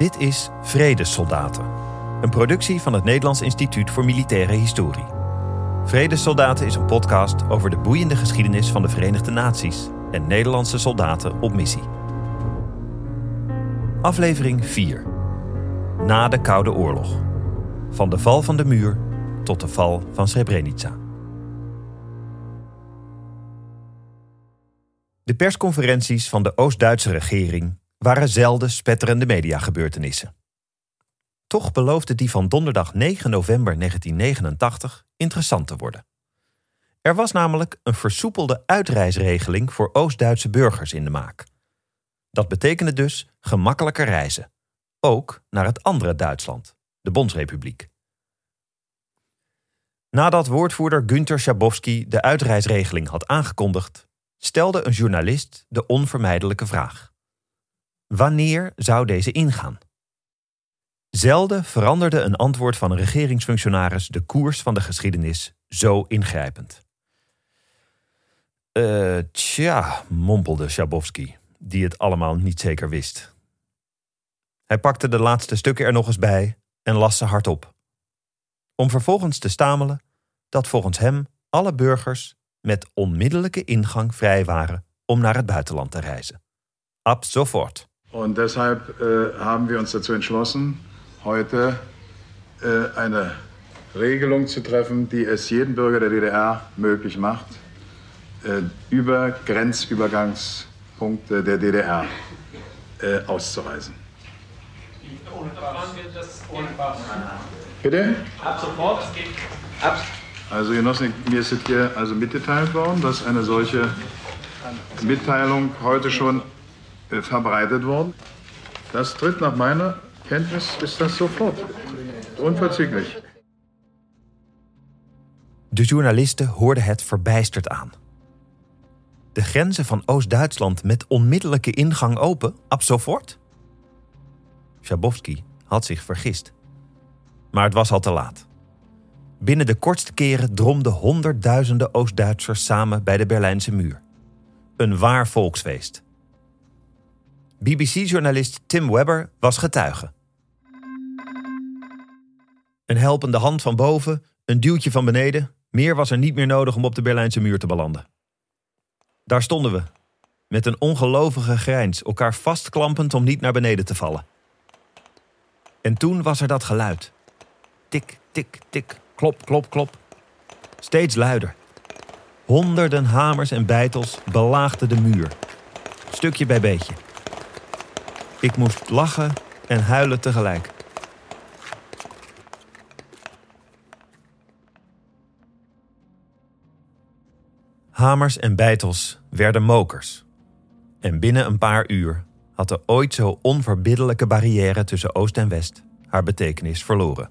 Dit is Vredessoldaten, een productie van het Nederlands Instituut voor Militaire Historie. Vredessoldaten is een podcast over de boeiende geschiedenis van de Verenigde Naties en Nederlandse soldaten op missie. Aflevering 4. Na de Koude Oorlog. Van de val van de muur tot de val van Srebrenica. De persconferenties van de Oost-Duitse regering waren zelden spetterende mediagebeurtenissen. Toch beloofde die van donderdag 9 november 1989 interessant te worden. Er was namelijk een versoepelde uitreisregeling voor Oost-Duitse burgers in de maak. Dat betekende dus gemakkelijker reizen, ook naar het andere Duitsland, de Bondsrepubliek. Nadat woordvoerder Günther Schabowski de uitreisregeling had aangekondigd, stelde een journalist de onvermijdelijke vraag: Wanneer zou deze ingaan? Zelden veranderde een antwoord van een regeringsfunctionaris de koers van de geschiedenis zo ingrijpend. Eh, tja, mompelde Schabowski, die het allemaal niet zeker wist. Hij pakte de laatste stukken er nog eens bij en las ze hardop. Om vervolgens te stamelen dat volgens hem alle burgers met onmiddellijke ingang vrij waren om naar het buitenland te reizen. Ab sofort. Und deshalb äh, haben wir uns dazu entschlossen, heute äh, eine Regelung zu treffen, die es jedem Bürger der DDR möglich macht, äh, über Grenzübergangspunkte der DDR äh, auszureisen. Ohne Pass. das ohne Pass. Bitte? Ab sofort. Ab. Also Genossen, mir ist hier also mitgeteilt worden, dass eine solche Mitteilung heute schon verbreitet worden. Das tritt nach meiner Kenntnis, ist das sofort. Unverzüglich. De journalisten hoorden het verbijsterd aan. De grenzen van Oost-Duitsland met onmiddellijke ingang open, ab sofort? Schabowski had zich vergist. Maar het was al te laat. Binnen de kortste keren dromden honderdduizenden Oost-Duitsers samen bij de Berlijnse muur. Een waar volksfeest. BBC-journalist Tim Webber was getuige. Een helpende hand van boven, een duwtje van beneden. Meer was er niet meer nodig om op de Berlijnse muur te belanden. Daar stonden we, met een ongelovige grijns, elkaar vastklampend om niet naar beneden te vallen. En toen was er dat geluid. Tik, tik, tik, klop, klop, klop. Steeds luider. Honderden hamers en beitels belaagden de muur. Stukje bij beetje. Ik moest lachen en huilen tegelijk. Hamers en beitels werden mokers. En binnen een paar uur had de ooit zo onverbiddelijke barrière tussen Oost en West haar betekenis verloren.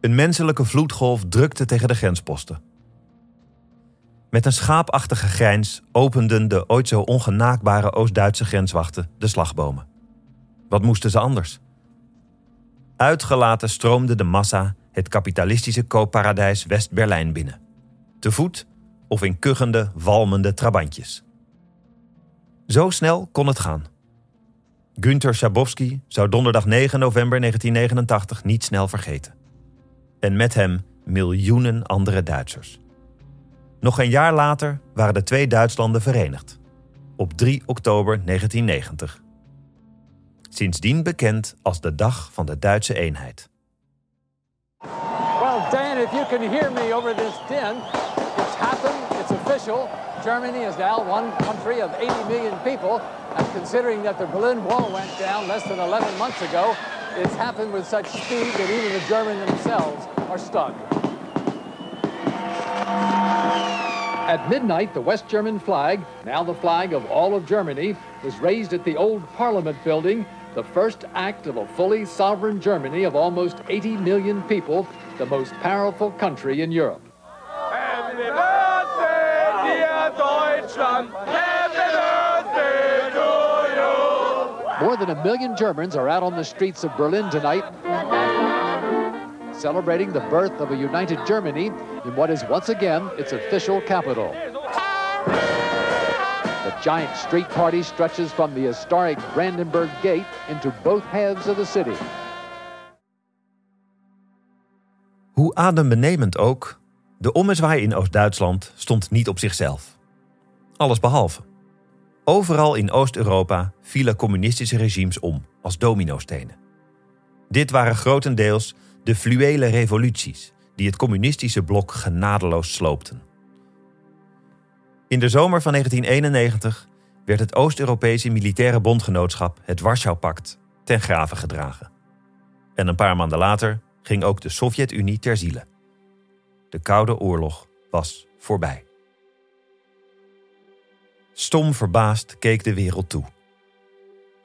Een menselijke vloedgolf drukte tegen de grensposten. Met een schaapachtige grijns openden de ooit zo ongenaakbare Oost-Duitse grenswachten de slagbomen. Wat moesten ze anders? Uitgelaten stroomde de massa het kapitalistische koopparadijs West-Berlijn binnen. Te voet of in kuchende, walmende trabantjes. Zo snel kon het gaan. Günther Schabowski zou donderdag 9 november 1989 niet snel vergeten. En met hem miljoenen andere Duitsers. Nog een jaar later waren de twee Duitslanden verenigd. Op 3 oktober 1990. Sindsdien bekend als de Dag van de Duitse Eenheid. Well, Dan, if you can hear me over this din, it's happened, it's official. Germany is now one country of 80 million people, and considering that the Berlin Wall went down less than 11 months ago, it's happened with such speed that even the Germans themselves are stunned. At midnight, the West German flag, now the flag of all of Germany, was raised at the old Parliament building, the first act of a fully sovereign Germany of almost 80 million people, the most powerful country in Europe. Happy birthday, dear Deutschland. More than a million Germans are out on the streets of Berlin tonight, celebrating the birth of a united Germany in what is once again its official capital. The giant street party stretches from the historic Brandenburg Gate into both halves of the city. Hoe adembenemend ook, de ommezwaai in Oost-Duitsland stond niet op zichzelf. Alles behalve. Overal in Oost-Europa vielen communistische regimes om als dominostenen. Dit waren grotendeels de fluwele revoluties die het communistische blok genadeloos sloopten. In de zomer van 1991 werd het Oost-Europese militaire bondgenootschap, het Warschau-pact, ten grave gedragen. En een paar maanden later ging ook de Sovjet-Unie ter ziele. De Koude Oorlog was voorbij. Stom verbaasd keek de wereld toe.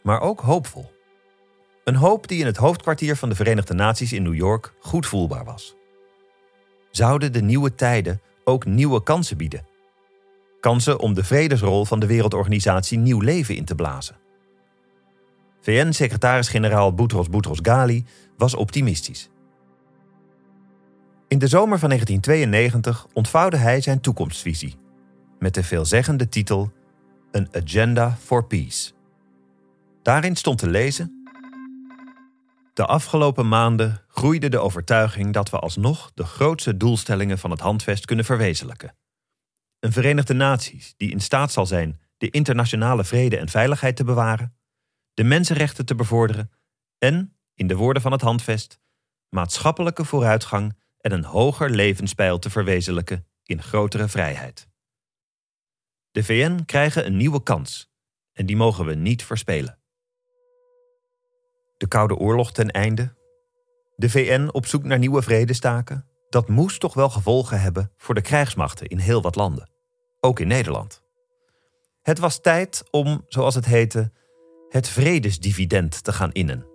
Maar ook hoopvol. Een hoop die in het hoofdkwartier van de Verenigde Naties in New York goed voelbaar was. Zouden de nieuwe tijden ook nieuwe kansen bieden? Kansen om de vredesrol van de wereldorganisatie nieuw leven in te blazen. VN-secretaris-generaal Boutros Boutros Ghali was optimistisch. In de zomer van 1992 ontvouwde hij zijn toekomstvisie met de veelzeggende titel An Agenda for Peace. Daarin stond te lezen: De afgelopen maanden groeide de overtuiging dat we alsnog de grootste doelstellingen van het handvest kunnen verwezenlijken. Een Verenigde Naties die in staat zal zijn de internationale vrede en veiligheid te bewaren, de mensenrechten te bevorderen en, in de woorden van het handvest, maatschappelijke vooruitgang en een hoger levenspeil te verwezenlijken in grotere vrijheid. De VN krijgen een nieuwe kans en die mogen we niet verspelen. De Koude Oorlog ten einde. De VN op zoek naar nieuwe vredestaken. Dat moest toch wel gevolgen hebben voor de krijgsmachten in heel wat landen. Ook in Nederland. Het was tijd om, zoals het heette, het vredesdividend te gaan innen.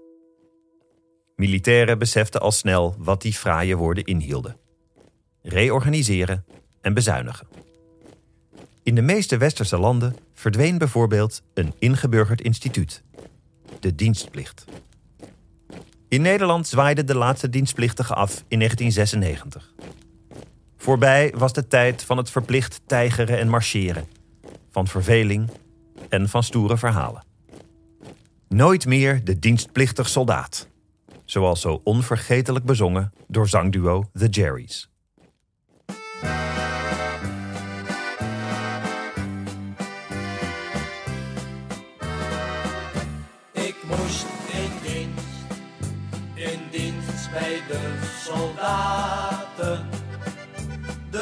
Militairen beseften al snel wat die fraaie woorden inhielden: reorganiseren en bezuinigen. In de meeste westerse landen verdween bijvoorbeeld een ingeburgerd instituut, de dienstplicht. In Nederland zwaaide de laatste dienstplichtige af in 1996. Voorbij was de tijd van het verplicht tijgeren en marcheren, van verveling en van stoere verhalen. Nooit meer de dienstplichtig soldaat, zoals zo onvergetelijk bezongen door zangduo The Jerry's.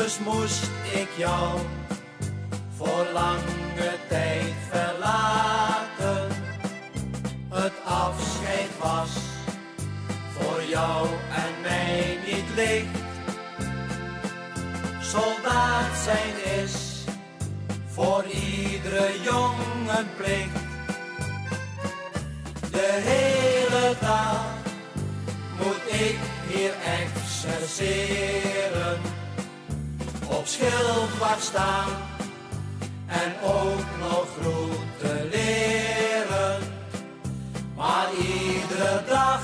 Dus moest ik jou voor lange tijd verlaten. Het afscheid was voor jou en mij niet licht. Soldaat zijn is voor iedere jongen plicht. De hele dag moet ik hier exerceren. Op schildwacht staan en ook nog groeten leren. Maar iedere dag,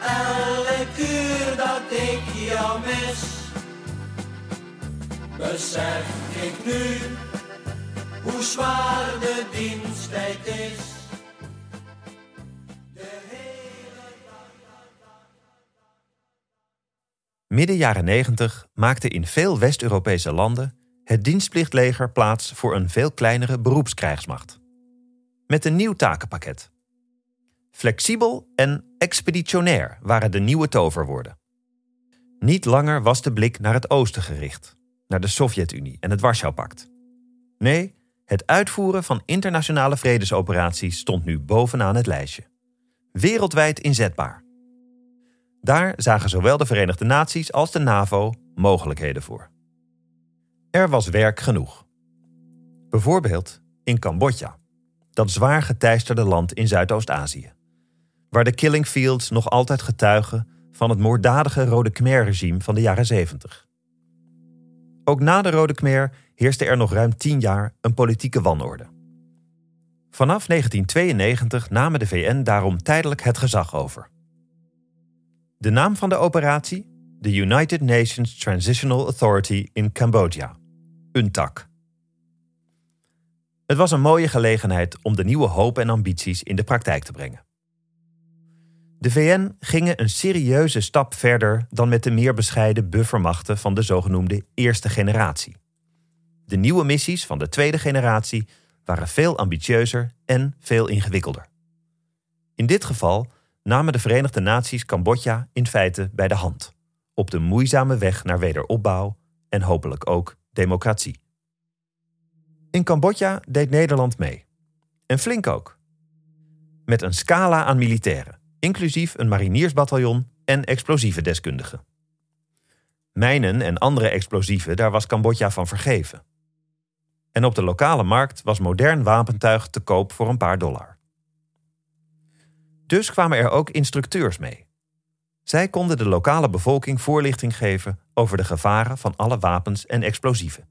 elk uur dat ik jou mis, besef ik nu hoe zwaar de diensttijd is. Midden jaren 90 maakte in veel West-Europese landen het dienstplichtleger plaats voor een veel kleinere beroepskrijgsmacht. Met een nieuw takenpakket. Flexibel en expeditionair waren de nieuwe toverwoorden. Niet langer was de blik naar het oosten gericht, naar de Sovjet-Unie en het Warschau-pact. Nee, het uitvoeren van internationale vredesoperaties stond nu bovenaan het lijstje. Wereldwijd inzetbaar. Daar zagen zowel de Verenigde Naties als de NAVO mogelijkheden voor. Er was werk genoeg. Bijvoorbeeld in Cambodja, dat zwaar geteisterde land in Zuidoost-Azië, waar de killing fields nog altijd getuigen van het moorddadige Rode Khmer-regime van de jaren 70. Ook na de Rode Khmer heerste er nog ruim tien jaar een politieke wanorde. Vanaf 1992 namen de VN daarom tijdelijk het gezag over. De naam van de operatie? De United Nations Transitional Authority in Cambodja, UNTAC. Het was een mooie gelegenheid om de nieuwe hoop en ambities in de praktijk te brengen. De VN gingen een serieuze stap verder dan met de meer bescheiden buffermachten van de zogenoemde eerste generatie. De nieuwe missies van de tweede generatie waren veel ambitieuzer en veel ingewikkelder. In dit geval namen de Verenigde Naties Cambodja in feite bij de hand, op de moeizame weg naar wederopbouw en hopelijk ook democratie. In Cambodja deed Nederland mee. En flink ook. Met een scala aan militairen, inclusief een mariniersbataljon en explosieve deskundigen. Mijnen en andere explosieven, daar was Cambodja van vergeven. En op de lokale markt was modern wapentuig te koop voor een paar dollar. Dus kwamen er ook instructeurs mee. Zij konden de lokale bevolking voorlichting geven over de gevaren van alle wapens en explosieven.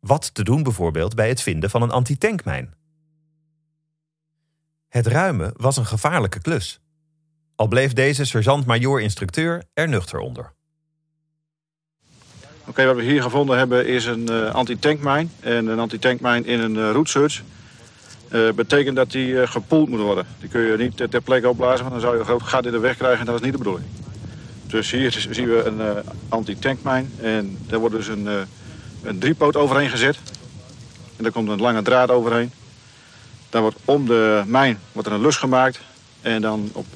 Wat te doen bijvoorbeeld bij het vinden van een antitankmijn. Het ruimen was een gevaarlijke klus. Al bleef deze sergeant-majoor-instructeur er nuchter onder. Oké, wat we hier gevonden hebben is een uh, antitankmijn. En een antitankmijn in een uh, route search betekent dat die uh, gepoeld moet worden. Die kun je niet ter plekke opblazen, want dan zou je een groot gat in de weg krijgen en dat is niet de bedoeling. Dus hier zien we een uh, anti-tankmijn en daar wordt dus een, een driepoot overheen gezet. En daar komt een lange draad overheen. Dan wordt om de mijn wordt er een lus gemaakt en dan op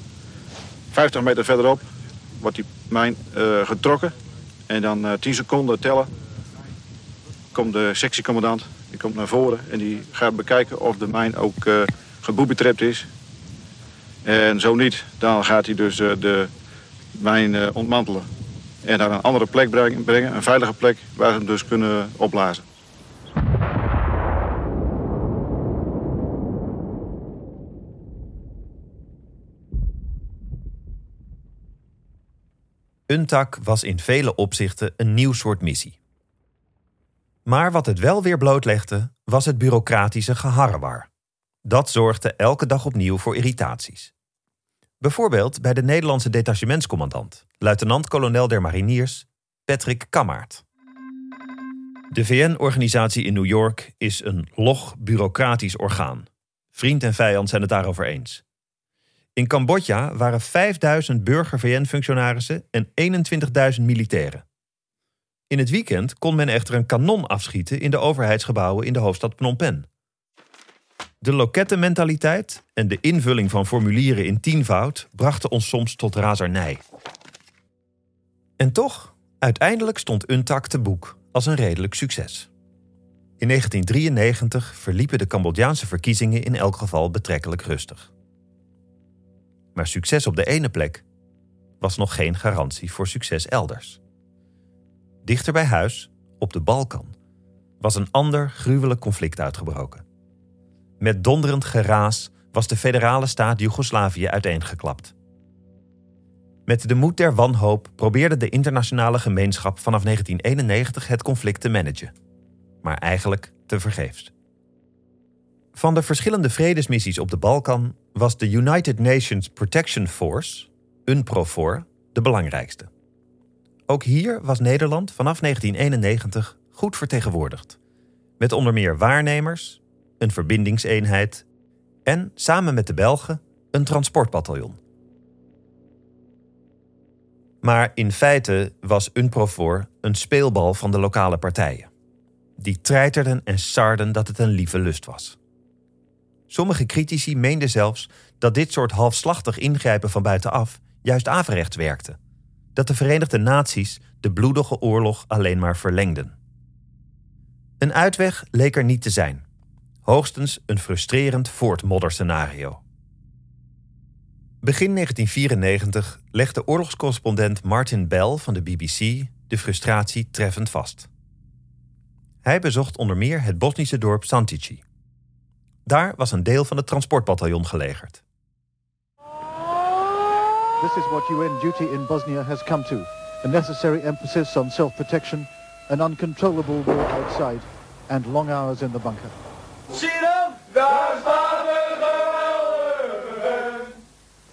50 meter verderop wordt die mijn getrokken. En dan 10 seconden tellen komt de sectiecommandant die komt naar voren en die gaat bekijken of de mijn ook uh, is. En zo niet, dan gaat hij dus uh, de mijn uh, ontmantelen. En naar een andere plek brengen, een veilige plek waar ze hem dus kunnen opblazen. UNTAC was in vele opzichten een nieuw soort missie. Maar wat het wel weer blootlegde, was het bureaucratische geharrewar. Dat zorgde elke dag opnieuw voor irritaties. Bijvoorbeeld bij de Nederlandse detachementscommandant, luitenant-kolonel der mariniers, Patrick Kammaert. De VN-organisatie in New York is een log bureaucratisch orgaan. Vriend en vijand zijn het daarover eens. In Cambodja waren 5000 burger-VN-functionarissen en 21.000 militairen. In het weekend kon men echter een kanon afschieten in de overheidsgebouwen in de hoofdstad Phnom Penh. De lokettenmentaliteit en de invulling van formulieren in tienvoud brachten ons soms tot razernij. En toch, uiteindelijk stond UNTAC te boek als een redelijk succes. In 1993 verliepen de Cambodjaanse verkiezingen in elk geval betrekkelijk rustig. Maar succes op de ene plek was nog geen garantie voor succes elders. Dichter bij huis, op de Balkan, was een ander gruwelijk conflict uitgebroken. Met donderend geraas was de federale staat Joegoslavië uiteengeklapt. Met de moed der wanhoop probeerde de internationale gemeenschap vanaf 1991 het conflict te managen, maar eigenlijk te vergeefs. Van de verschillende vredesmissies op de Balkan was de United Nations Protection Force, UNPROFOR, de belangrijkste. Ook hier was Nederland vanaf 1991 goed vertegenwoordigd. Met onder meer waarnemers, een verbindingseenheid en samen met de Belgen een transportbataljon. Maar in feite was UNPROFOR een speelbal van de lokale partijen. Die treiterden en sarden dat het een lieve lust was. Sommige critici meenden zelfs dat dit soort halfslachtig ingrijpen van buitenaf juist averechts werkte dat de Verenigde Naties de bloedige oorlog alleen maar verlengden. Een uitweg leek er niet te zijn. Hoogstens een frustrerend voortmodderscenario. Begin 1994 legde oorlogscorrespondent Martin Bell van de BBC de frustratie treffend vast. Hij bezocht onder meer het Bosnische dorp Santici. Daar was een deel van het transportbataljon gelegerd. This is what UN duty in Bosnia has come to. A necessary emphasis on self-protection, an uncontrollable war outside, and long hours in the bunker.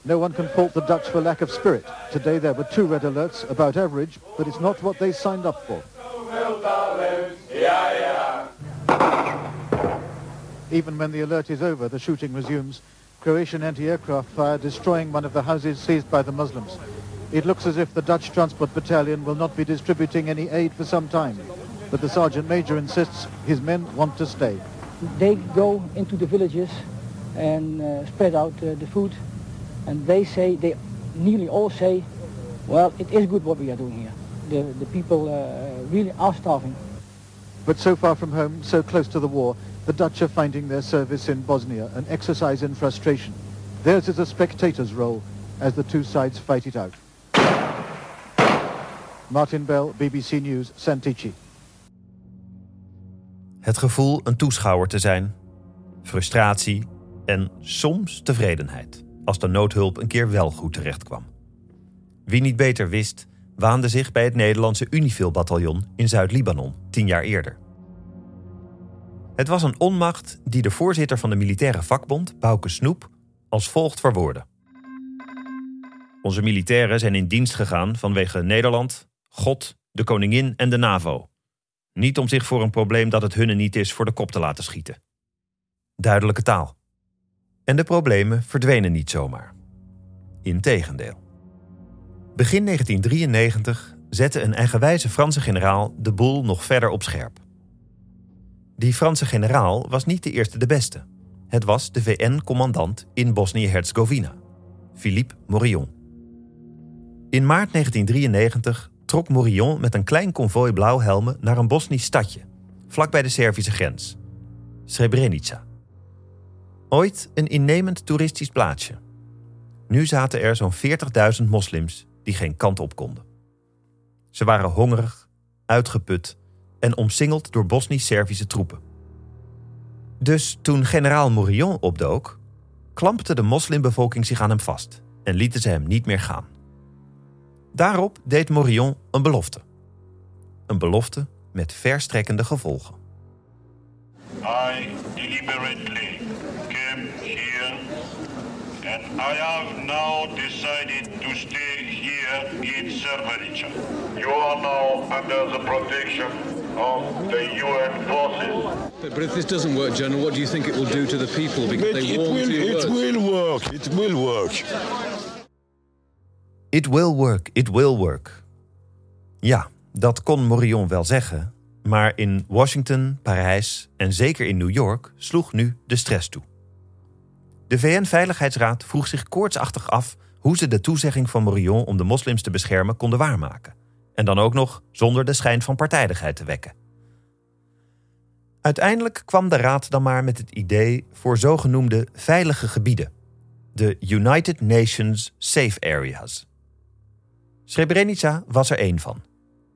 No one can fault the Dutch for lack of spirit. Today there were two red alerts, about average, but it's not what they signed up for. Even when the alert is over, the shooting resumes. Croatian anti-aircraft fire destroying one of the houses seized by the Muslims. It looks as if the Dutch Transport Battalion will not be distributing any aid for some time. But the Sergeant Major insists his men want to stay. They go into the villages and uh, spread out uh, the food. And they say, they nearly all say, well, it is good what we are doing here. The, the people uh, really are starving. But so far from home, so close to the war, the Dutch are finding their service in Bosnia an exercise in frustration. Theirs is a spectator's role as the two sides fight it out. Martin Bell, BBC News, Santici. Het gevoel een toeschouwer te zijn, frustratie en soms tevredenheid als de noodhulp een keer wel goed terecht kwam. Wie niet beter wist, waande zich bij het Nederlandse Unifil-bataljon in Zuid-Libanon tien jaar eerder. Het was een onmacht die de voorzitter van de militaire vakbond, Bouke Snoep, als volgt verwoordde. Onze militairen zijn in dienst gegaan vanwege Nederland, God, de koningin en de NAVO. Niet om zich voor een probleem dat het hunne niet is voor de kop te laten schieten. Duidelijke taal. En de problemen verdwenen niet zomaar. Integendeel. Begin 1993 zette een eigenwijze Franse generaal de boel nog verder op scherp. Die Franse generaal was niet de eerste de beste. Het was de VN-commandant in Bosnië-Herzegovina, Philippe Morillon. In maart 1993 trok Morillon met een klein konvooi blauwhelmen naar een Bosnisch stadje, vlakbij de Servische grens, Srebrenica. Ooit een innemend toeristisch plaatsje. Nu zaten er zo'n 40.000 moslims die geen kant op konden. Ze waren hongerig, uitgeput en omsingeld door Bosnisch-Servische troepen. Dus toen generaal Morillon opdook, klampte de moslimbevolking zich aan hem vast en lieten ze hem niet meer gaan. Daarop deed Morillon een belofte. Een belofte met verstrekkende gevolgen. I deliberately came here and I have now decided to stay here in Srebrenica. You are now under the protection of the UN forces. But, but if this doesn't work, General, what do you think it will do to the people? Because But they it will, it will work. It will work. It will work, it will work. Ja, dat kon Morillon wel zeggen, maar in Washington, Parijs en zeker in New York sloeg nu de stress toe. De VN-veiligheidsraad vroeg zich koortsachtig af hoe ze de toezegging van Morillon om de moslims te beschermen konden waarmaken. En dan ook nog zonder de schijn van partijdigheid te wekken. Uiteindelijk kwam de raad dan maar met het idee voor zogenoemde veilige gebieden, de United Nations Safe Areas. Srebrenica was er één van.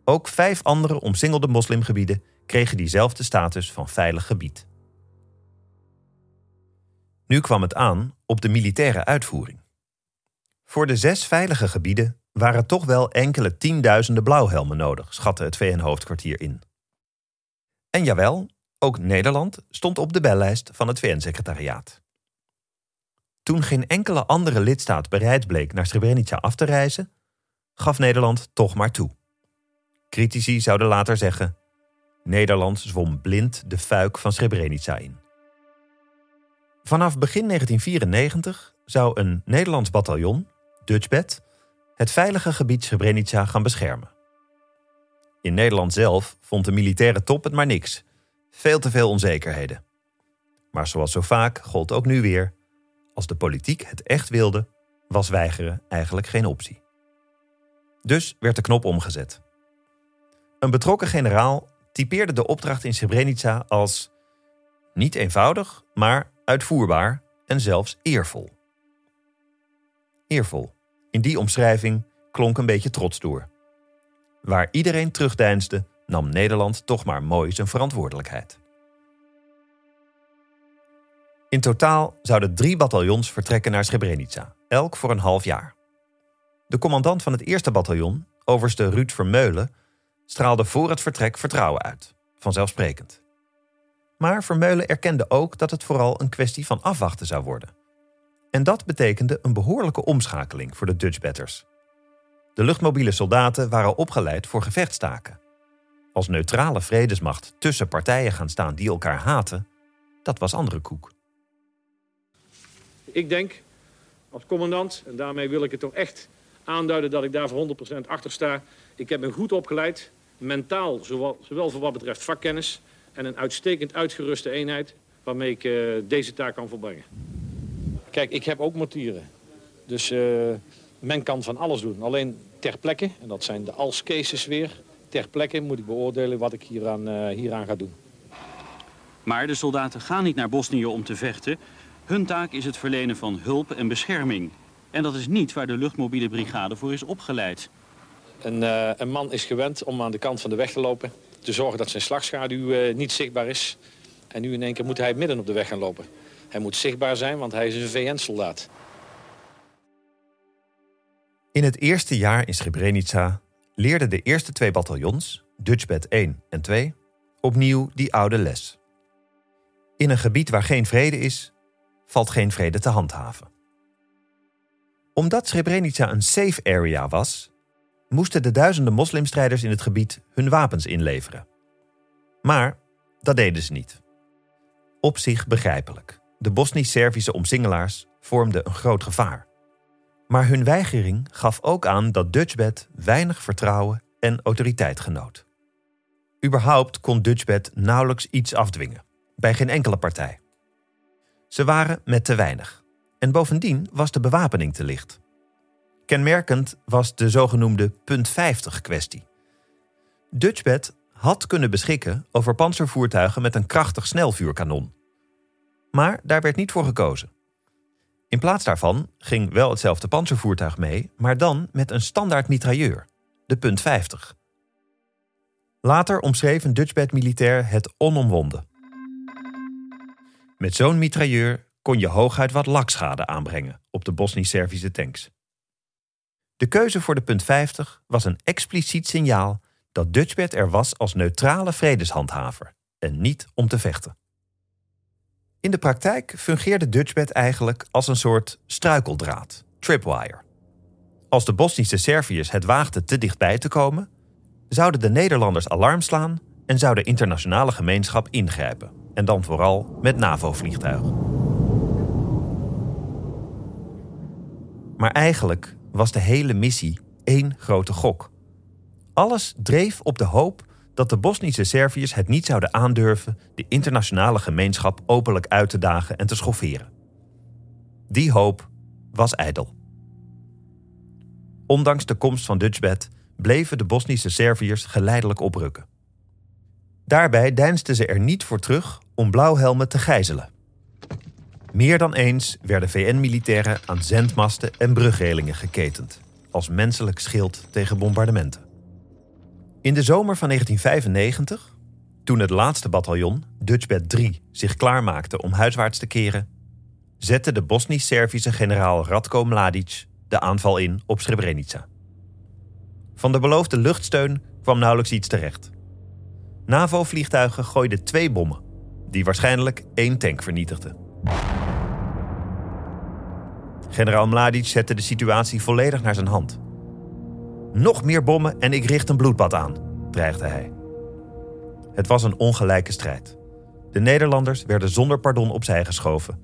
Ook vijf andere omsingelde moslimgebieden kregen diezelfde status van veilig gebied. Nu kwam het aan op de militaire uitvoering. Voor de zes veilige gebieden waren toch wel enkele tienduizenden blauwhelmen nodig, schatte het VN-hoofdkwartier in. En jawel, ook Nederland stond op de bellijst van het VN-secretariaat. Toen geen enkele andere lidstaat bereid bleek naar Srebrenica af te reizen, gaf Nederland toch maar toe. Critici zouden later zeggen: Nederland zwom blind de fuik van Srebrenica in. Vanaf begin 1994 zou een Nederlands bataljon, Dutchbed, het veilige gebied Srebrenica gaan beschermen. In Nederland zelf vond de militaire top het maar niks. Veel te veel onzekerheden. Maar zoals zo vaak gold ook nu weer: als de politiek het echt wilde, was weigeren eigenlijk geen optie. Dus werd de knop omgezet. Een betrokken generaal typeerde de opdracht in Srebrenica als niet eenvoudig, maar uitvoerbaar en zelfs eervol. Eervol. In die omschrijving klonk een beetje trots door. Waar iedereen terugdeinsde, nam Nederland toch maar mooi zijn verantwoordelijkheid. In totaal zouden drie bataljons vertrekken naar Srebrenica, elk voor een half jaar. De commandant van het eerste bataljon, overste Ruud Vermeulen, straalde voor het vertrek vertrouwen uit, vanzelfsprekend. Maar Vermeulen erkende ook dat het vooral een kwestie van afwachten zou worden. En dat betekende een behoorlijke omschakeling voor de Dutchbatters. De luchtmobiele soldaten waren opgeleid voor gevechtstaken. Als neutrale vredesmacht tussen partijen gaan staan die elkaar haten, dat was andere koek. Ik denk als commandant, en daarmee wil ik het toch echt aanduiden dat ik daar voor 100% achter sta. Ik heb me goed opgeleid, mentaal, zowel, zowel voor wat betreft vakkennis... en een uitstekend uitgeruste eenheid waarmee ik uh, deze taak kan volbrengen. Kijk, ik heb ook mortieren. Dus uh, men kan van alles doen. Alleen ter plekke, en dat zijn de als cases weer... ter plekke moet ik beoordelen wat ik hieraan, uh, hieraan ga doen. Maar de soldaten gaan niet naar Bosnië om te vechten. Hun taak is het verlenen van hulp en bescherming. En dat is niet waar de luchtmobiele brigade voor is opgeleid. Een, uh, een man is gewend om aan de kant van de weg te lopen. Te zorgen dat zijn slagschaduw niet zichtbaar is. En nu in één keer moet hij midden op de weg gaan lopen. Hij moet zichtbaar zijn, want hij is een VN-soldaat. In het eerste jaar in Srebrenica leerden de eerste twee bataljons, Dutchbed 1 en 2, opnieuw die oude les. In een gebied waar geen vrede is, valt geen vrede te handhaven. Omdat Srebrenica een safe area was, moesten de duizenden moslimstrijders in het gebied hun wapens inleveren. Maar dat deden ze niet. Op zich begrijpelijk. De Bosnisch-Servische omsingelaars vormden een groot gevaar. Maar hun weigering gaf ook aan dat Dutchbed weinig vertrouwen en autoriteit genoot. Überhaupt kon Dutchbed nauwelijks iets afdwingen, bij geen enkele partij. Ze waren met te weinig. En bovendien was de bewapening te licht. Kenmerkend was de zogenoemde punt 50 kwestie. Dutchbed had kunnen beschikken over panzervoertuigen met een krachtig snelvuurkanon. Maar daar werd niet voor gekozen. In plaats daarvan ging wel hetzelfde panzervoertuig mee, maar dan met een standaard mitrailleur, de punt 50. Later omschreef een Dutchbed-militair het onomwonden. Met zo'n mitrailleur kon je hooguit wat lakschade aanbrengen op de Bosnisch-Servische tanks. De keuze voor de punt 50 was een expliciet signaal dat Dutchbed er was als neutrale vredeshandhaver en niet om te vechten. In de praktijk fungeerde Dutchbed eigenlijk als een soort struikeldraad, tripwire. Als de Bosnische Serviërs het waagden te dichtbij te komen, zouden de Nederlanders alarm slaan en zou de internationale gemeenschap ingrijpen. En dan vooral met NAVO-vliegtuigen. Maar eigenlijk was de hele missie één grote gok. Alles dreef op de hoop dat de Bosnische Serviërs het niet zouden aandurven de internationale gemeenschap openlijk uit te dagen en te schofferen. Die hoop was ijdel. Ondanks de komst van Dutchbed bleven de Bosnische Serviërs geleidelijk oprukken. Daarbij deinsden ze er niet voor terug om blauwhelmen te gijzelen. Meer dan eens werden VN-militairen aan zendmasten en brugrelingen geketend, als menselijk schild tegen bombardementen. In de zomer van 1995, toen het laatste bataljon, Dutchbed 3, zich klaarmaakte om huiswaarts te keren, zette de Bosnisch-Servische generaal Radko Mladic de aanval in op Srebrenica. Van de beloofde luchtsteun kwam nauwelijks iets terecht. NAVO-vliegtuigen gooiden twee bommen, die waarschijnlijk één tank vernietigden. Generaal Mladic zette de situatie volledig naar zijn hand. Nog meer bommen en ik richt een bloedbad aan, dreigde hij. Het was een ongelijke strijd. De Nederlanders werden zonder pardon opzij geschoven.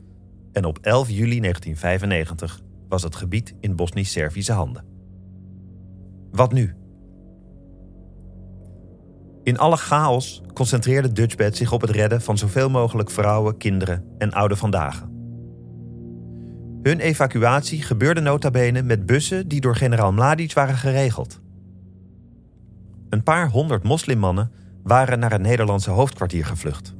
En op 11 juli 1995 was het gebied in Bosnisch-Servische handen. Wat nu? In alle chaos concentreerde Dutchbed zich op het redden van zoveel mogelijk vrouwen, kinderen en ouden vandaag. Hun evacuatie gebeurde nota bene met bussen die door generaal Mladic waren geregeld. Een paar honderd moslimmannen waren naar het Nederlandse hoofdkwartier gevlucht.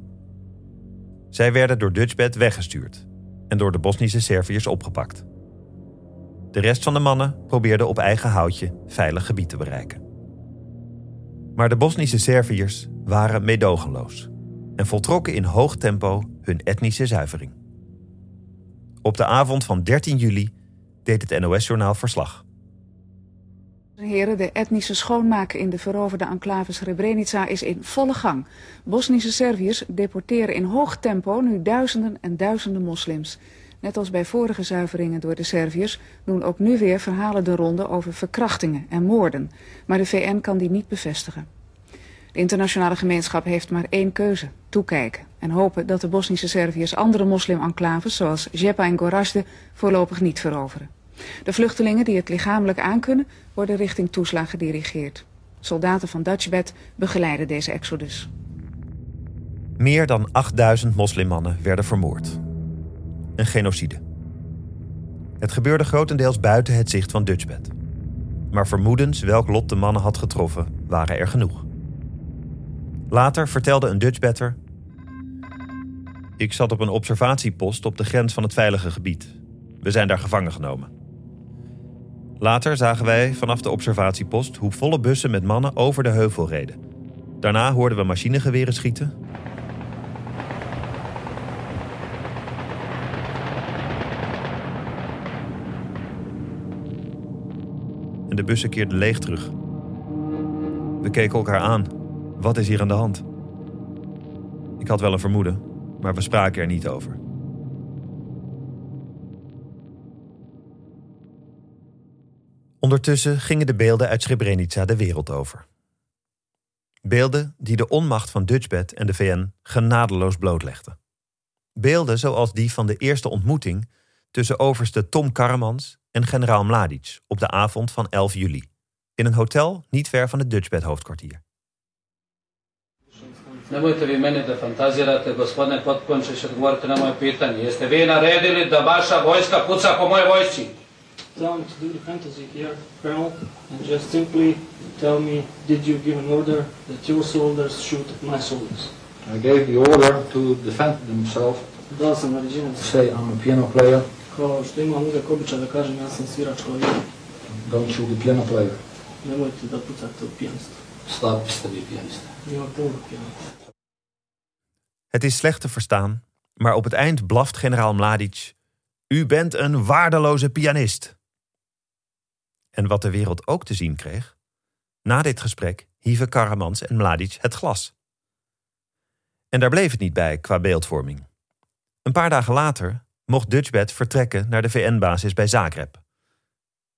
Zij werden door Dutchbed weggestuurd en door de Bosnische Serviërs opgepakt. De rest van de mannen probeerde op eigen houtje veilig gebied te bereiken. Maar de Bosnische Serviërs waren meedogenloos en voltrokken in hoog tempo hun etnische zuivering. Op de avond van 13 juli deed het NOS-journaal verslag. Heren, de etnische schoonmaken in de veroverde enclave Srebrenica is in volle gang. Bosnische Serviërs deporteren in hoog tempo nu duizenden en duizenden moslims. Net als bij vorige zuiveringen door de Serviërs doen ook nu weer verhalen de ronde over verkrachtingen en moorden. Maar de VN kan die niet bevestigen. De internationale gemeenschap heeft maar één keuze: toekijken en hopen dat de Bosnische Serviërs andere moslim-enclaves zoals Jepa en Gorazde voorlopig niet veroveren. De vluchtelingen die het lichamelijk aankunnen worden richting Tuzla gedirigeerd. Soldaten van Dutchbed begeleiden deze exodus. Meer dan 8000 moslimmannen werden vermoord. Een genocide. Het gebeurde grotendeels buiten het zicht van Dutchbed. Maar vermoedens welk lot de mannen had getroffen, waren er genoeg. Later vertelde een Dutchbetter... Ik zat op een observatiepost op de grens van het veilige gebied. We zijn daar gevangen genomen. Later zagen wij vanaf de observatiepost hoe volle bussen met mannen over de heuvel reden. Daarna hoorden we machinegeweren schieten. En de bussen keerden leeg terug. We keken elkaar aan. Wat is hier aan de hand? Ik had wel een vermoeden, maar we spraken er niet over. Ondertussen gingen de beelden uit Srebrenica de wereld over. Beelden die de onmacht van Dutchbed en de VN genadeloos blootlegden. Beelden zoals die van de eerste ontmoeting tussen overste Tom Karremans en generaal Mladic op de avond van 11 juli. In een hotel niet ver van het Dutchbed hoofdkwartier. Nemojte vi mene da fantazirate, gospodine potkončić, odgovorite na moje pitanje. Jeste vi naredili da vaša vojska puca po mojoj vojsci? Down to do the fantasy here, Colonel, and just simply tell me, did you give an order that your soldiers shoot at my soldiers? I gave the order to defend themselves. Dao sam naređenje Say I'm a piano player, kao što imam uvijek običaj da kažem ja sam svirač klavira. don't shoot the piano player. Nemojte da pucate u pijanstvo. Stop ste vi pianist. Ima puno pijanista. Het is slecht te verstaan, maar op het eind blaft generaal Mladic: U bent een waardeloze pianist. En wat de wereld ook te zien kreeg, na dit gesprek hieven Karamans en Mladic het glas. En daar bleef het niet bij qua beeldvorming. Een paar dagen later mocht Dutchbed vertrekken naar de VN-basis bij Zagreb.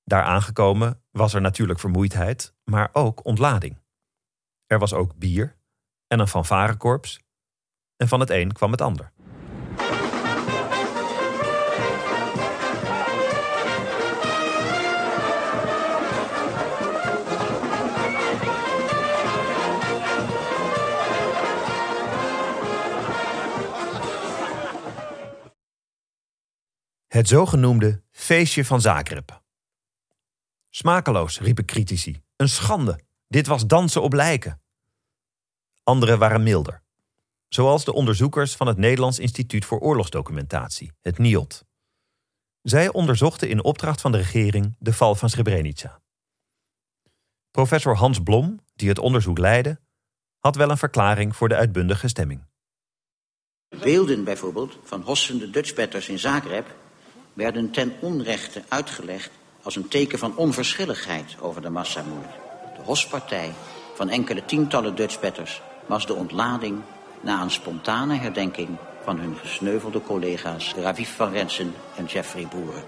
Daar aangekomen was er natuurlijk vermoeidheid, maar ook ontlading. Er was ook bier en een fanfarekorps. En van het een kwam het ander. Het zogenoemde feestje van Zagreb. Smakeloos, riepen critici. Een schande. Dit was dansen op lijken. Anderen waren milder. Zoals de onderzoekers van het Nederlands Instituut voor Oorlogsdocumentatie, het NIOD. Zij onderzochten in opdracht van de regering de val van Srebrenica. Professor Hans Blom, die het onderzoek leidde, had wel een verklaring voor de uitbundige stemming. Beelden bijvoorbeeld van hossende Dutchbatters in Zagreb werden ten onrechte uitgelegd als een teken van onverschilligheid over de massamoord. De hospartij van enkele tientallen Dutchbatters was de ontlading na een spontane herdenking van hun gesneuvelde collega's Raviv van Rensen en Jeffrey Boeren.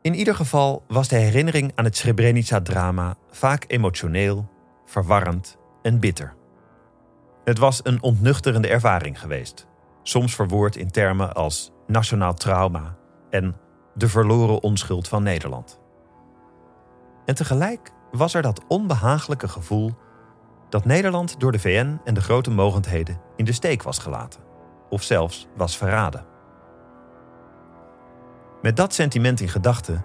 In ieder geval was de herinnering aan het Srebrenica-drama vaak emotioneel, verwarrend en bitter. Het was een ontnuchterende ervaring geweest, soms verwoord in termen als nationaal trauma en de verloren onschuld van Nederland. En tegelijk was er dat onbehagelijke gevoel dat Nederland door de VN en de grote mogendheden in de steek was gelaten, of zelfs was verraden. Met dat sentiment in gedachten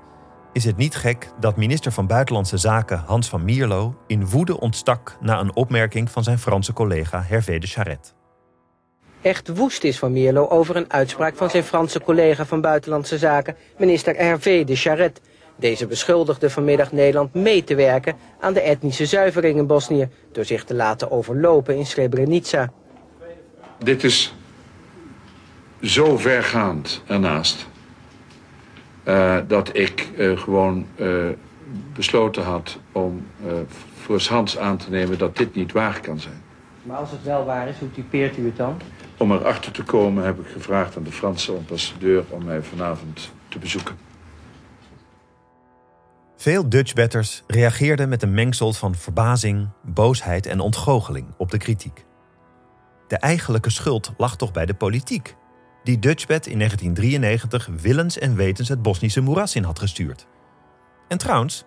is het niet gek dat minister van Buitenlandse Zaken Hans van Mierlo in woede ontstak na een opmerking van zijn Franse collega Hervé de Charette. Echt woest is van Mierlo over een uitspraak van zijn Franse collega van Buitenlandse Zaken, minister Hervé de Charette. Deze beschuldigde vanmiddag Nederland mee te werken aan de etnische zuivering in Bosnië, door zich te laten overlopen in Srebrenica. Dit is zo vergaand ernaast uh, dat ik uh, gewoon uh, besloten had om voor Hans aan te nemen dat dit niet waar kan zijn. Maar als het wel waar is, hoe typeert u het dan? Om erachter te komen heb ik gevraagd aan de Franse ambassadeur om mij vanavond te bezoeken. Veel Dutchbatters reageerden met een mengsel van verbazing, boosheid en ontgoocheling op de kritiek. De eigenlijke schuld lag toch bij de politiek, die Dutchbat in 1993 willens en wetens het Bosnische moeras in had gestuurd. En trouwens,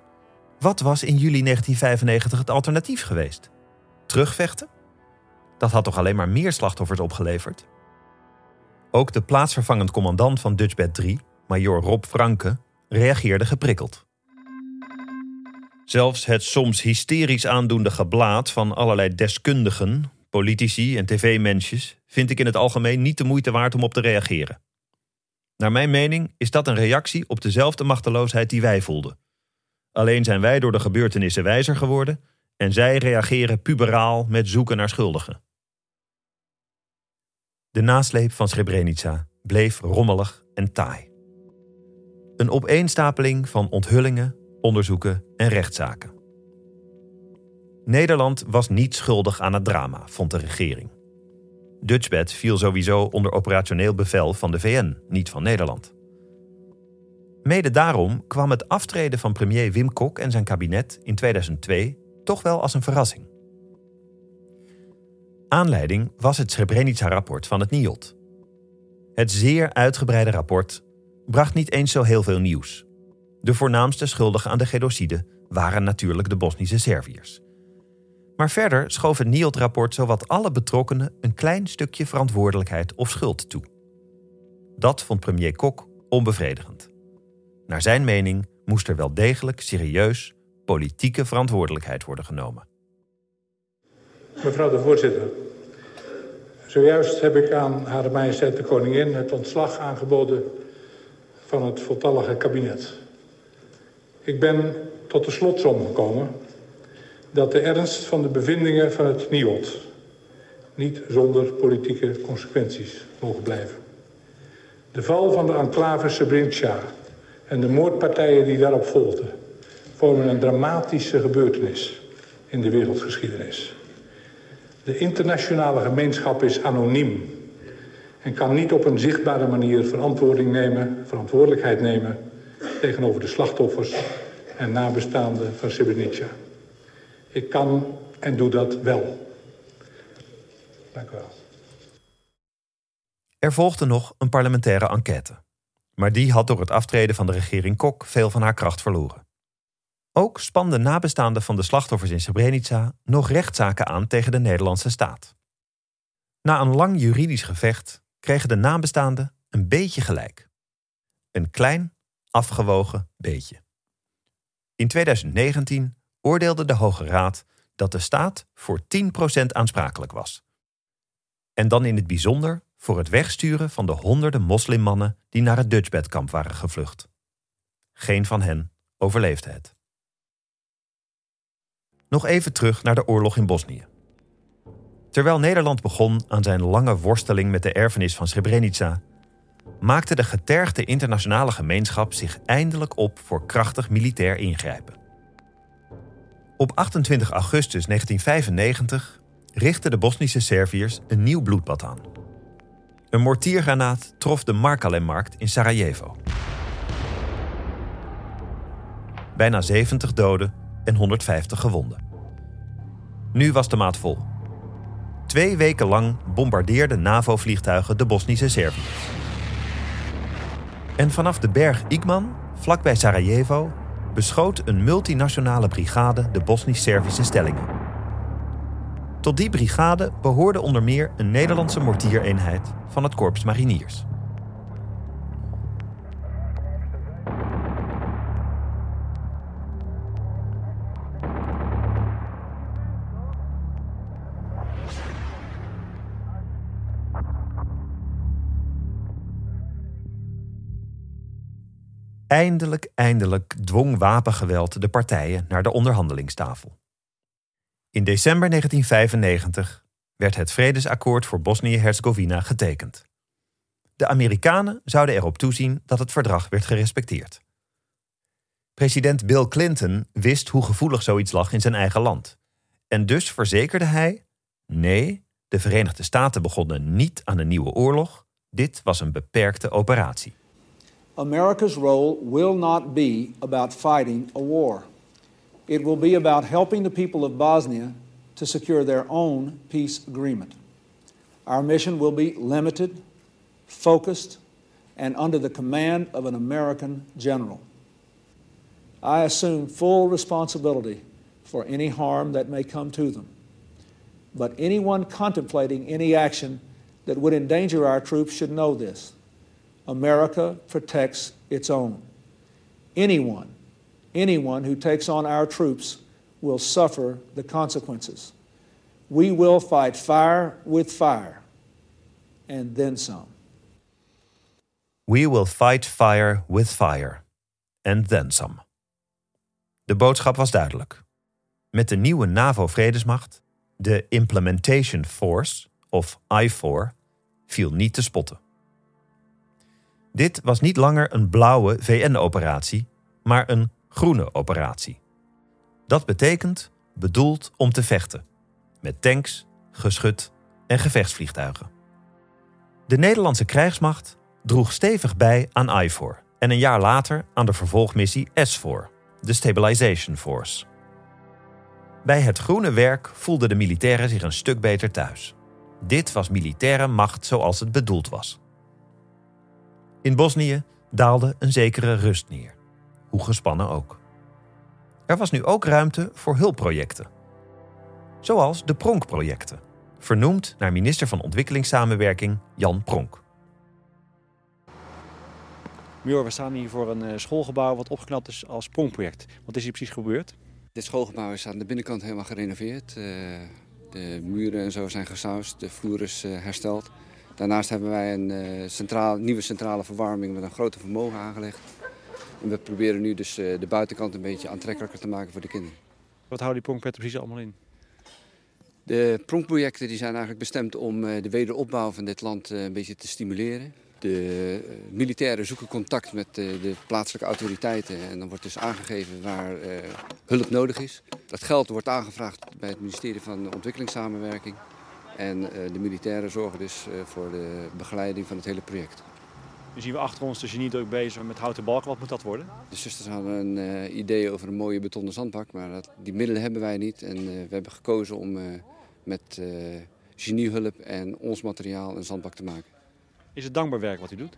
wat was in juli 1995 het alternatief geweest? Terugvechten? Dat had toch alleen maar meer slachtoffers opgeleverd? Ook de plaatsvervangend commandant van Dutchbat 3, major Rob Franke, reageerde geprikkeld. Zelfs het soms hysterisch aandoende geblaat van allerlei deskundigen, politici en tv-mensjes vind ik in het algemeen niet de moeite waard om op te reageren. Naar mijn mening is dat een reactie op dezelfde machteloosheid die wij voelden. Alleen zijn wij door de gebeurtenissen wijzer geworden en zij reageren puberaal met zoeken naar schuldigen. De nasleep van Srebrenica bleef rommelig en taai. Een opeenstapeling van onthullingen, onderzoeken en rechtszaken. Nederland was niet schuldig aan het drama, vond de regering. Dutchbed viel sowieso onder operationeel bevel van de VN, niet van Nederland. Mede daarom kwam het aftreden van premier Wim Kok en zijn kabinet in 2002 toch wel als een verrassing. Aanleiding was het Srebrenica-rapport van het NIOD. Het zeer uitgebreide rapport bracht niet eens zo heel veel nieuws. De voornaamste schuldigen aan de genocide waren natuurlijk de Bosnische Serviërs. Maar verder schoof het NIOD-rapport zowat alle betrokkenen een klein stukje verantwoordelijkheid of schuld toe. Dat vond premier Kok onbevredigend. Naar zijn mening moest er wel degelijk serieus politieke verantwoordelijkheid worden genomen. Mevrouw de voorzitter, zojuist heb ik aan Hare Majesteit de Koningin het ontslag aangeboden van het voltallige kabinet. Ik ben tot de slotsom gekomen dat de ernst van de bevindingen van het NIOD niet zonder politieke consequenties mogen blijven. De val van de enclave Srebrenica en de moordpartijen die daarop volgden vormen een dramatische gebeurtenis in de wereldgeschiedenis. De internationale gemeenschap is anoniem en kan niet op een zichtbare manier verantwoording nemen, verantwoordelijkheid nemen tegenover de slachtoffers en nabestaanden van Srebrenica. Ik kan en doe dat wel. Dank u wel. Er volgde nog een parlementaire enquête. Maar die had door het aftreden van de regering Kok veel van haar kracht verloren. Ook spanden nabestaanden van de slachtoffers in Srebrenica nog rechtszaken aan tegen de Nederlandse staat. Na een lang juridisch gevecht kregen de nabestaanden een beetje gelijk. Een klein, afgewogen beetje. In 2019 oordeelde de Hoge Raad dat de staat voor 10% aansprakelijk was. En dan in het bijzonder voor het wegsturen van de honderden moslimmannen die naar het Dutchbedkamp waren gevlucht. Geen van hen overleefde het. Nog even terug naar de oorlog in Bosnië. Terwijl Nederland begon aan zijn lange worsteling met de erfenis van Srebrenica, maakte de getergde internationale gemeenschap zich eindelijk op voor krachtig militair ingrijpen. Op 28 augustus 1995 richtten de Bosnische Serviërs een nieuw bloedbad aan. Een mortiergranaat trof de Markalem-markt in Sarajevo. Bijna 70 doden en 150 gewonden. Nu was de maat vol. Twee weken lang bombardeerden NAVO-vliegtuigen de Bosnische Serviërs. En vanaf de berg Igman, vlakbij Sarajevo, beschoot een multinationale brigade de Bosnisch-Servische stellingen. Tot die brigade behoorde onder meer een Nederlandse mortiereenheid van het Korps Mariniers. Eindelijk, eindelijk dwong wapengeweld de partijen naar de onderhandelingstafel. In december 1995 werd het Vredesakkoord voor Bosnië-Herzegovina getekend. De Amerikanen zouden erop toezien dat het verdrag werd gerespecteerd. President Bill Clinton wist hoe gevoelig zoiets lag in zijn eigen land. En dus verzekerde hij: nee, de Verenigde Staten begonnen niet aan een nieuwe oorlog. Dit was een beperkte operatie. America's role will not be about fighting a war. It will be about helping the people of Bosnia to secure their own peace agreement. Our mission will be limited, focused, and under the command of an American general. I assume full responsibility for any harm that may come to them. But anyone contemplating any action that would endanger our troops should know this. America protects its own. Anyone, anyone who takes on our troops will suffer the consequences. We will fight fire with fire, and then some. We will fight fire with fire, and then some. De boodschap was duidelijk. Met de nieuwe NAVO-vredesmacht, de Implementation Force, of I-4, viel niet te spotten. Dit was niet langer een blauwe VN-operatie, maar een groene operatie. Dat betekent bedoeld om te vechten, met tanks, geschut en gevechtsvliegtuigen. De Nederlandse krijgsmacht droeg stevig bij aan I-4 en een jaar later aan de vervolgmissie S-4, de Stabilization Force. Bij het groene werk voelden de militairen zich een stuk beter thuis. Dit was militaire macht zoals het bedoeld was. In Bosnië daalde een zekere rust neer, hoe gespannen ook. Er was nu ook ruimte voor hulpprojecten. Zoals de Pronk-projecten, vernoemd naar minister van Ontwikkelingssamenwerking Jan Pronk. Muur, we staan hier voor een eh, schoolgebouw wat opgeknapt is als Pronkproject. Wat is hier precies gebeurd? Dit schoolgebouw is aan de binnenkant helemaal gerenoveerd. Eh, de muren en zo zijn gesausd, de vloer is eh, hersteld. Daarnaast hebben wij een centraal, nieuwe centrale verwarming met een groter vermogen aangelegd. En we proberen nu dus de buitenkant een beetje aantrekkelijker te maken voor de kinderen. Wat houden die pronkpetten precies allemaal in? De pronkprojecten die zijn eigenlijk bestemd om de wederopbouw van dit land een beetje te stimuleren. De militairen zoeken contact met de plaatselijke autoriteiten en dan wordt dus aangegeven waar hulp nodig is. Dat geld wordt aangevraagd bij het ministerie van Ontwikkelingssamenwerking. En de militairen zorgen dus voor de begeleiding van het hele project. Nu zien we achter ons de geniedruk bezig met houten balken. Wat moet dat worden? De zusters hadden een uh, idee over een mooie betonnen zandbak, maar dat, die middelen hebben wij niet. En uh, we hebben gekozen om uh, met geniehulp en ons materiaal een zandbak te maken. Is het dankbaar werk wat u doet?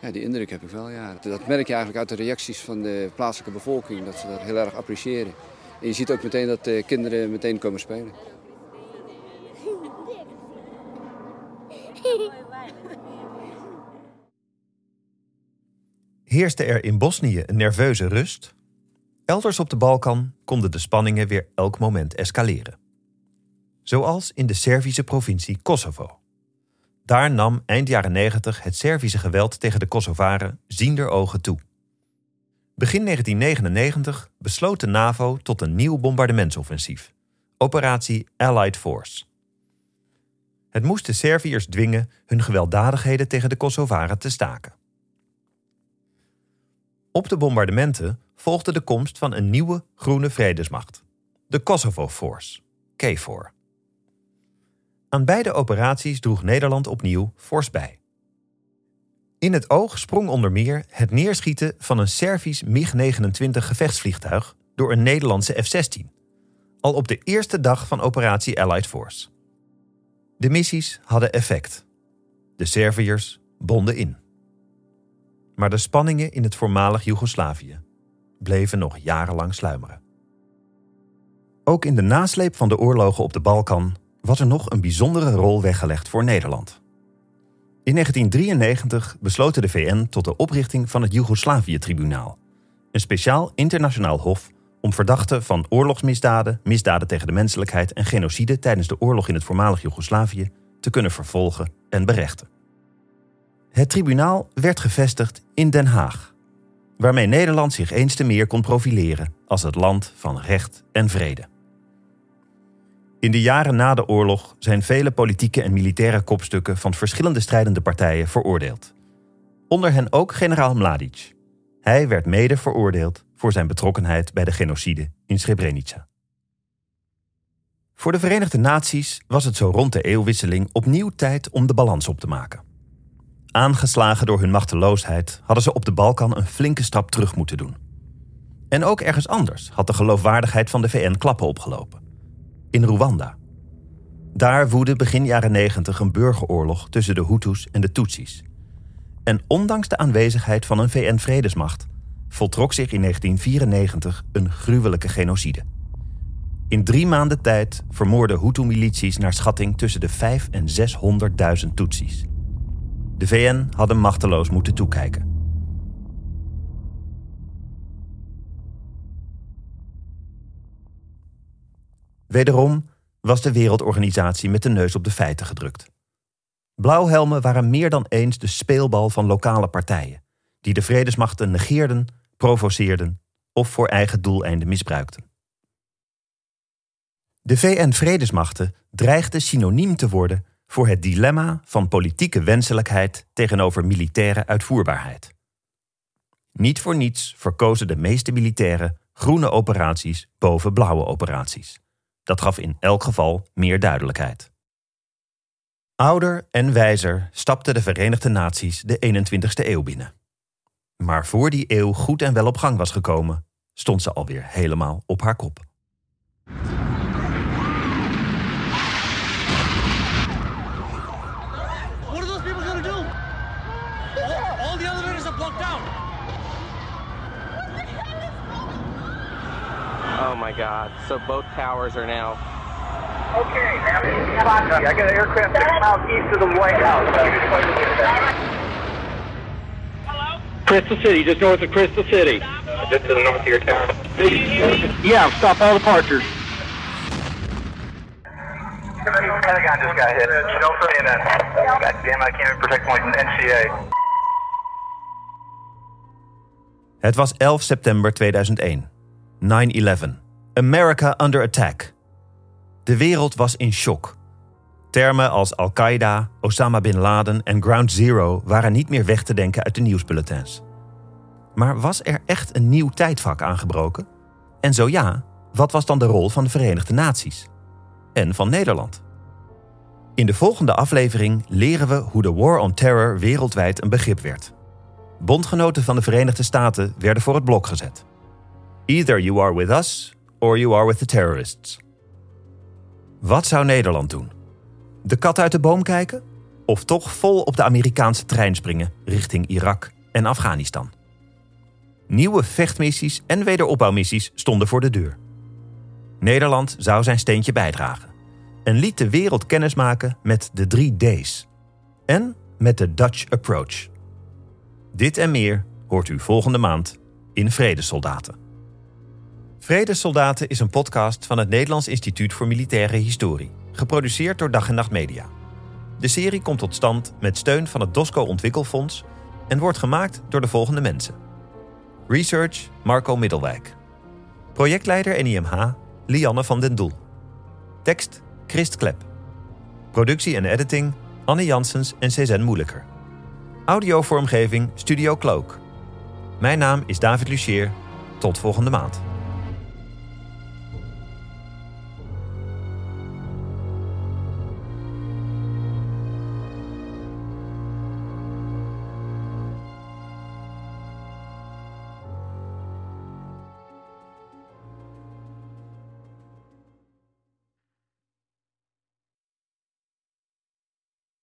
Ja, die indruk heb ik wel, ja. Dat merk je eigenlijk uit de reacties van de plaatselijke bevolking, dat ze dat heel erg appreciëren. En je ziet ook meteen dat de kinderen meteen komen spelen. Heerste er in Bosnië een nerveuze rust? Elders op de Balkan konden de spanningen weer elk moment escaleren. Zoals in de Servische provincie Kosovo. Daar nam eind jaren 90 het Servische geweld tegen de Kosovaren ziender ogen toe. Begin 1999 besloot de NAVO tot een nieuw bombardementsoffensief, operatie Allied Force. Het moest de Serviërs dwingen hun gewelddadigheden tegen de Kosovaren te staken. Op de bombardementen volgde de komst van een nieuwe groene vredesmacht, de Kosovo Force, KFOR. Aan beide operaties droeg Nederland opnieuw fors bij. In het oog sprong onder meer het neerschieten van een Servisch MiG-29 gevechtsvliegtuig door een Nederlandse F-16, al op de eerste dag van operatie Allied Force. De missies hadden effect. De Serviërs bonden in. Maar de spanningen in het voormalig Joegoslavië bleven nog jarenlang sluimeren. Ook in de nasleep van de oorlogen op de Balkan was er nog een bijzondere rol weggelegd voor Nederland. In 1993 besloten de VN tot de oprichting van het Joegoslavië-tribunaal, een speciaal internationaal hof om verdachten van oorlogsmisdaden, misdaden tegen de menselijkheid en genocide tijdens de oorlog in het voormalig Joegoslavië te kunnen vervolgen en berechten. Het tribunaal werd gevestigd in Den Haag, waarmee Nederland zich eens te meer kon profileren als het land van recht en vrede. In de jaren na de oorlog zijn vele politieke en militaire kopstukken van verschillende strijdende partijen veroordeeld. Onder hen ook generaal Mladic. Hij werd mede veroordeeld voor zijn betrokkenheid bij de genocide in Srebrenica. Voor de Verenigde Naties was het zo rond de eeuwwisseling opnieuw tijd om de balans op te maken. Aangeslagen door hun machteloosheid hadden ze op de Balkan een flinke stap terug moeten doen. En ook ergens anders had de geloofwaardigheid van de VN klappen opgelopen. In Rwanda. Daar woedde begin jaren 90 een burgeroorlog tussen de Hutus en de Tutsis. En ondanks de aanwezigheid van een VN-vredesmacht voltrok zich in 1994 een gruwelijke genocide. In drie maanden tijd vermoorden Hutu-milities naar schatting tussen de 5 en 600.000 Tutsis. De VN had hem machteloos moeten toekijken. Wederom was de wereldorganisatie met de neus op de feiten gedrukt. Blauwhelmen waren meer dan eens de speelbal van lokale partijen, die de vredesmachten negeerden, provoceerden of voor eigen doeleinden misbruikten. De VN-vredesmachten dreigden synoniem te worden voor het dilemma van politieke wenselijkheid tegenover militaire uitvoerbaarheid. Niet voor niets verkozen de meeste militairen groene operaties boven blauwe operaties. Dat gaf in elk geval meer duidelijkheid. Ouder en wijzer stapten de Verenigde Naties de 21ste eeuw binnen. Maar voor die eeuw goed en wel op gang was gekomen, stond ze alweer helemaal op haar kop. Oh my god. So both towers are now. Okay, now, I got an aircraft six miles east of the White House. Crystal City, just north of Crystal City. Just to the north of your town. Yeah, stop all departures. Pentagon just got hit. No CNN. God damn, I can't even protect my NCA. Het was 11 september 2001. 9-11. America under attack. De wereld was in shock. Termen als Al-Qaeda, Osama bin Laden en Ground Zero waren niet meer weg te denken uit de nieuwsbulletins. Maar was er echt een nieuw tijdvak aangebroken? En zo ja, wat was dan de rol van de Verenigde Naties? En van Nederland? In de volgende aflevering leren we hoe de War on Terror wereldwijd een begrip werd. Bondgenoten van de Verenigde Staten werden voor het blok gezet. Either you are with us or you are with the terrorists. Wat zou Nederland doen? De kat uit de boom kijken? Of toch vol op de Amerikaanse trein springen richting Irak en Afghanistan? Nieuwe vechtmissies en wederopbouwmissies stonden voor de deur. Nederland zou zijn steentje bijdragen en liet de wereld kennismaken met de drie D's en met de Dutch Approach. Dit en meer hoort u volgende maand in Vredesoldaten. Vredesoldaten is een podcast van het Nederlands Instituut voor Militaire Historie, geproduceerd door Dag en Nacht Media. De serie komt tot stand met steun van het DOSCO Ontwikkelfonds en wordt gemaakt door de volgende mensen. Research Marco Middelwijk. Projectleider NIMH Lianne van den Doel. Tekst Christ Klep. Productie en editing Anne Janssens en Cezanne Moeilijker. Audiovormgeving Studio Cloak. Mijn naam is David Lucier. Tot volgende maand.